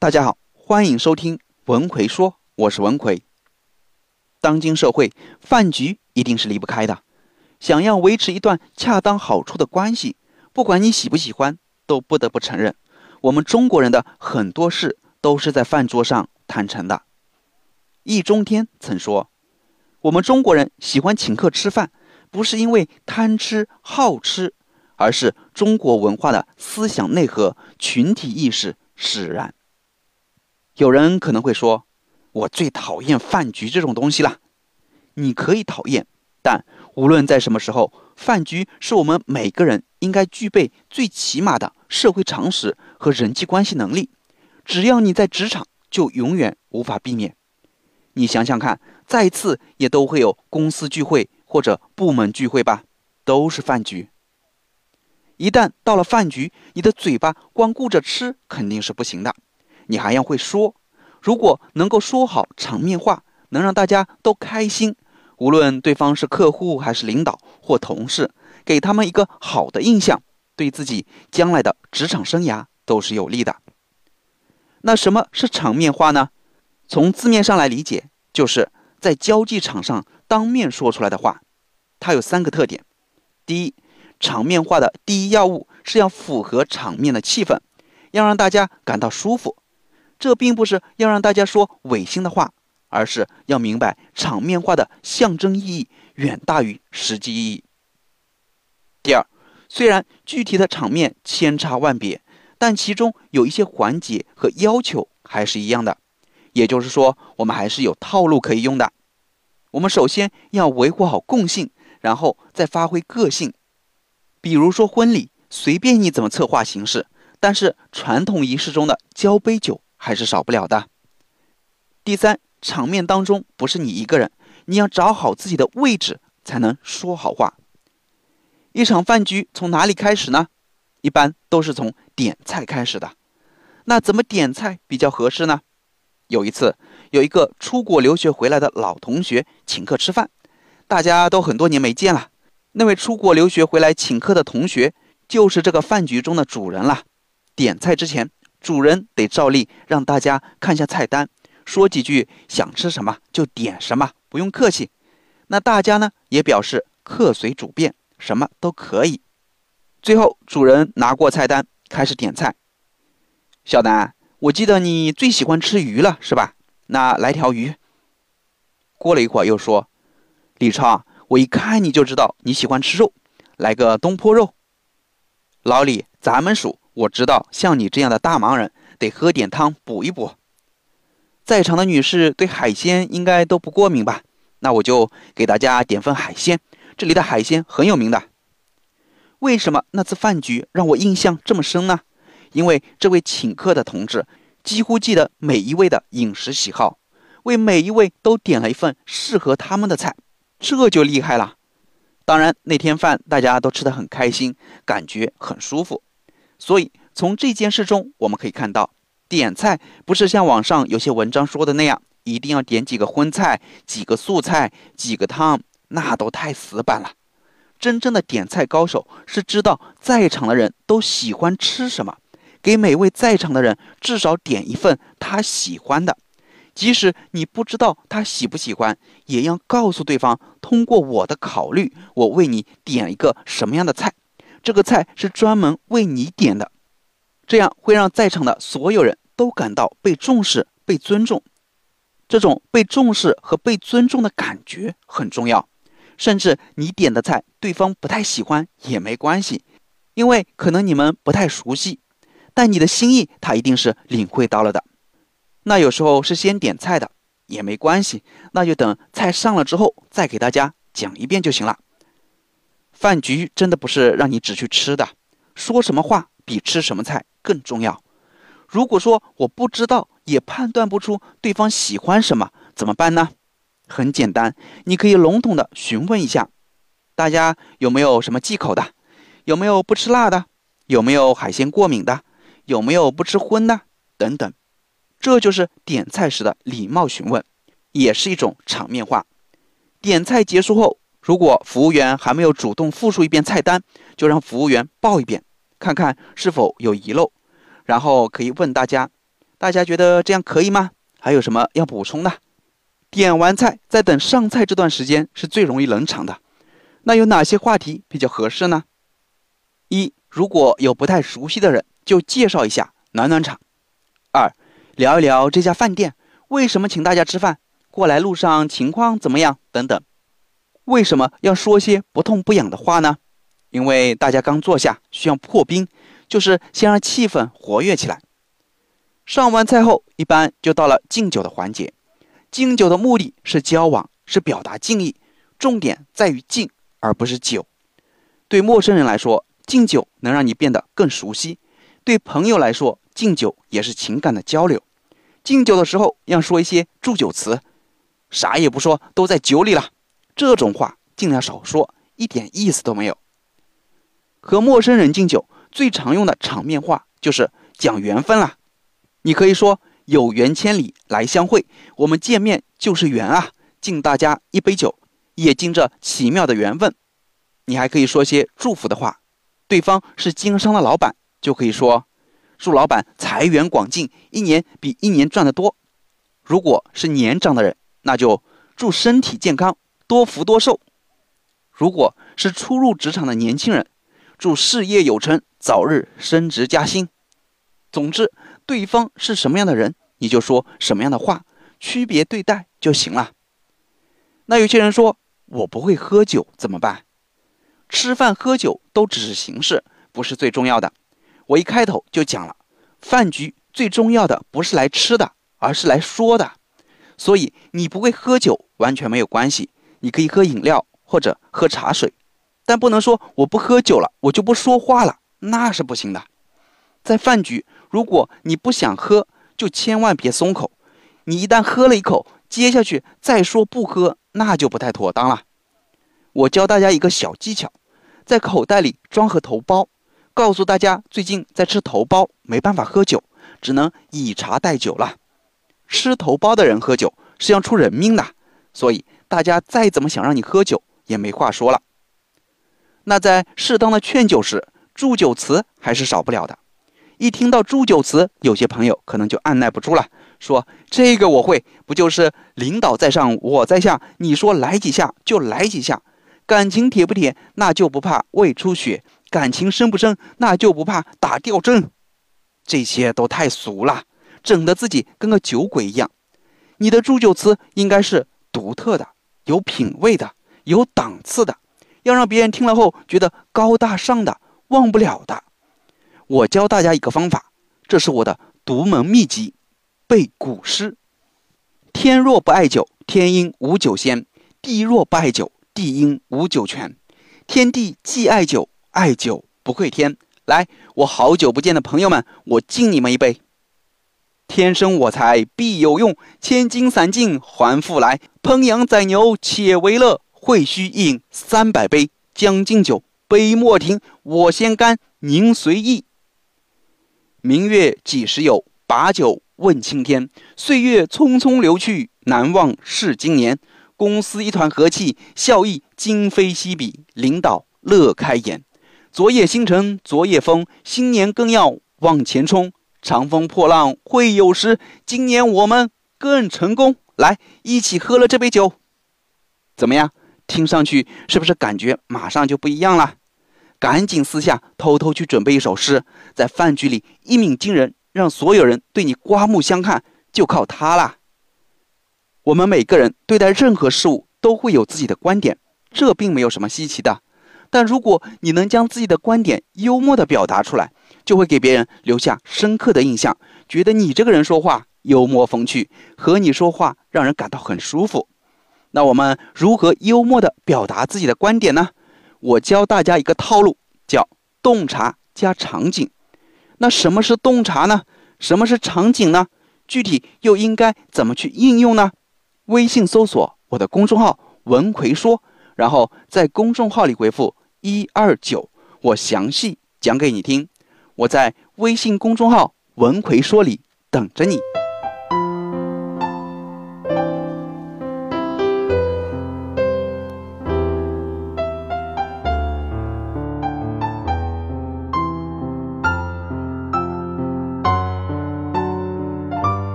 大家好，欢迎收听文奎说，我是文奎。当今社会，饭局一定是离不开的。想要维持一段恰当好处的关系，不管你喜不喜欢，都不得不承认，我们中国人的很多事都是在饭桌上谈成的。易中天曾说：“我们中国人喜欢请客吃饭，不是因为贪吃好吃，而是中国文化的思想内核、群体意识使然。”有人可能会说：“我最讨厌饭局这种东西了。”你可以讨厌，但无论在什么时候，饭局是我们每个人应该具备最起码的社会常识和人际关系能力。只要你在职场，就永远无法避免。你想想看，再次也都会有公司聚会或者部门聚会吧，都是饭局。一旦到了饭局，你的嘴巴光顾着吃肯定是不行的。你还要会说，如果能够说好场面话，能让大家都开心，无论对方是客户还是领导或同事，给他们一个好的印象，对自己将来的职场生涯都是有利的。那什么是场面话呢？从字面上来理解，就是在交际场上当面说出来的话。它有三个特点：第一，场面话的第一要务是要符合场面的气氛，要让大家感到舒服。这并不是要让大家说违心的话，而是要明白场面话的象征意义远大于实际意义。第二，虽然具体的场面千差万别，但其中有一些环节和要求还是一样的，也就是说，我们还是有套路可以用的。我们首先要维护好共性，然后再发挥个性。比如说婚礼，随便你怎么策划形式，但是传统仪式中的交杯酒。还是少不了的。第三，场面当中不是你一个人，你要找好自己的位置，才能说好话。一场饭局从哪里开始呢？一般都是从点菜开始的。那怎么点菜比较合适呢？有一次，有一个出国留学回来的老同学请客吃饭，大家都很多年没见了。那位出国留学回来请客的同学，就是这个饭局中的主人了。点菜之前。主人得照例让大家看下菜单，说几句想吃什么就点什么，不用客气。那大家呢也表示客随主便，什么都可以。最后主人拿过菜单开始点菜。小南，我记得你最喜欢吃鱼了，是吧？那来条鱼。过了一会儿又说：“李超，我一看你就知道你喜欢吃肉，来个东坡肉。”老李，咱们数。我知道，像你这样的大忙人，得喝点汤补一补。在场的女士对海鲜应该都不过敏吧？那我就给大家点份海鲜，这里的海鲜很有名的。为什么那次饭局让我印象这么深呢？因为这位请客的同志几乎记得每一位的饮食喜好，为每一位都点了一份适合他们的菜，这就厉害了。当然，那天饭大家都吃得很开心，感觉很舒服。所以，从这件事中，我们可以看到，点菜不是像网上有些文章说的那样，一定要点几个荤菜、几个素菜、几个汤，那都太死板了。真正的点菜高手是知道在场的人都喜欢吃什么，给每位在场的人至少点一份他喜欢的，即使你不知道他喜不喜欢，也要告诉对方，通过我的考虑，我为你点一个什么样的菜。这个菜是专门为你点的，这样会让在场的所有人都感到被重视、被尊重。这种被重视和被尊重的感觉很重要。甚至你点的菜对方不太喜欢也没关系，因为可能你们不太熟悉，但你的心意他一定是领会到了的。那有时候是先点菜的也没关系，那就等菜上了之后再给大家讲一遍就行了。饭局真的不是让你只去吃的，说什么话比吃什么菜更重要。如果说我不知道，也判断不出对方喜欢什么，怎么办呢？很简单，你可以笼统的询问一下，大家有没有什么忌口的，有没有不吃辣的，有没有海鲜过敏的，有没有不吃荤的等等。这就是点菜时的礼貌询问，也是一种场面话。点菜结束后。如果服务员还没有主动复述一遍菜单，就让服务员报一遍，看看是否有遗漏。然后可以问大家：大家觉得这样可以吗？还有什么要补充的？点完菜在等上菜这段时间是最容易冷场的。那有哪些话题比较合适呢？一，如果有不太熟悉的人，就介绍一下，暖暖场。二，聊一聊这家饭店为什么请大家吃饭，过来路上情况怎么样等等。为什么要说些不痛不痒的话呢？因为大家刚坐下，需要破冰，就是先让气氛活跃起来。上完菜后，一般就到了敬酒的环节。敬酒的目的是交往，是表达敬意，重点在于敬，而不是酒。对陌生人来说，敬酒能让你变得更熟悉；对朋友来说，敬酒也是情感的交流。敬酒的时候要说一些祝酒词，啥也不说，都在酒里了。这种话尽量少说，一点意思都没有。和陌生人敬酒最常用的场面话就是讲缘分啦。你可以说。有缘千里来相会，我们见面就是缘啊！敬大家一杯酒，也敬这奇妙的缘分。你还可以说些祝福的话。对方是经商的老板，就可以说祝老板财源广进，一年比一年赚得多。如果是年长的人，那就祝身体健康，多福多寿。如果是初入职场的年轻人，祝事业有成，早日升职加薪。总之，对方是什么样的人。你就说什么样的话，区别对待就行了。那有些人说我不会喝酒怎么办？吃饭喝酒都只是形式，不是最重要的。我一开头就讲了，饭局最重要的不是来吃的，而是来说的。所以你不会喝酒完全没有关系，你可以喝饮料或者喝茶水，但不能说我不喝酒了，我就不说话了，那是不行的。在饭局，如果你不想喝，就千万别松口，你一旦喝了一口，接下去再说不喝，那就不太妥当了。我教大家一个小技巧，在口袋里装盒头孢，告诉大家最近在吃头孢，没办法喝酒，只能以茶代酒了。吃头孢的人喝酒是要出人命的，所以大家再怎么想让你喝酒也没话说了。那在适当的劝酒时，祝酒词还是少不了的。一听到祝酒词，有些朋友可能就按耐不住了，说：“这个我会，不就是领导在上，我在下，你说来几下就来几下，感情铁不铁，那就不怕胃出血；感情深不深，那就不怕打吊针。”这些都太俗了，整得自己跟个酒鬼一样。你的祝酒词应该是独特的、有品位的、有档次的，要让别人听了后觉得高大上的、忘不了的。我教大家一个方法，这是我的独门秘籍，背古诗：天若不爱酒，天应无酒仙；地若不爱酒，地应无酒泉。天地既爱酒，爱酒不愧天。来，我好久不见的朋友们，我敬你们一杯。天生我材必有用，千金散尽还复来。烹羊宰牛且为乐，会须一饮三百杯。将进酒，杯莫停，我先干，您随意。明月几时有？把酒问青天。岁月匆匆流去，难忘是今年。公司一团和气，笑意今非昔比。领导乐开颜。昨夜星辰昨夜风，新年更要往前冲。长风破浪会有时，今年我们更成功。来，一起喝了这杯酒，怎么样？听上去是不是感觉马上就不一样了？赶紧私下偷偷去准备一首诗，在饭局里一鸣惊人，让所有人对你刮目相看，就靠它了。我们每个人对待任何事物都会有自己的观点，这并没有什么稀奇的。但如果你能将自己的观点幽默地表达出来，就会给别人留下深刻的印象，觉得你这个人说话幽默风趣，和你说话让人感到很舒服。那我们如何幽默地表达自己的观点呢？我教大家一个套路，叫洞察加场景。那什么是洞察呢？什么是场景呢？具体又应该怎么去应用呢？微信搜索我的公众号“文奎说”，然后在公众号里回复“一二九”，我详细讲给你听。我在微信公众号“文奎说”理等着你。